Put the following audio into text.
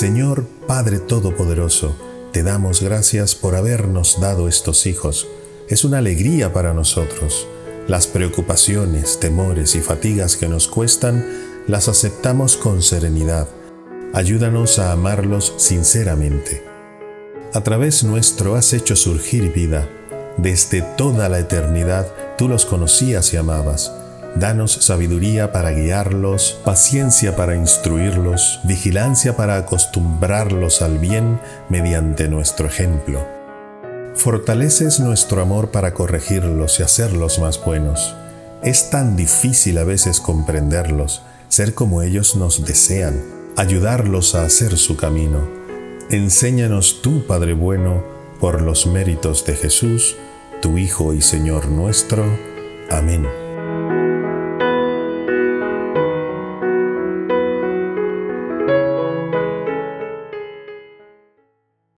Señor Padre Todopoderoso, te damos gracias por habernos dado estos hijos. Es una alegría para nosotros. Las preocupaciones, temores y fatigas que nos cuestan las aceptamos con serenidad. Ayúdanos a amarlos sinceramente. A través nuestro has hecho surgir vida. Desde toda la eternidad tú los conocías y amabas. Danos sabiduría para guiarlos, paciencia para instruirlos, vigilancia para acostumbrarlos al bien mediante nuestro ejemplo. Fortaleces nuestro amor para corregirlos y hacerlos más buenos. Es tan difícil a veces comprenderlos, ser como ellos nos desean, ayudarlos a hacer su camino. Enséñanos tú, Padre bueno, por los méritos de Jesús, tu Hijo y Señor nuestro. Amén.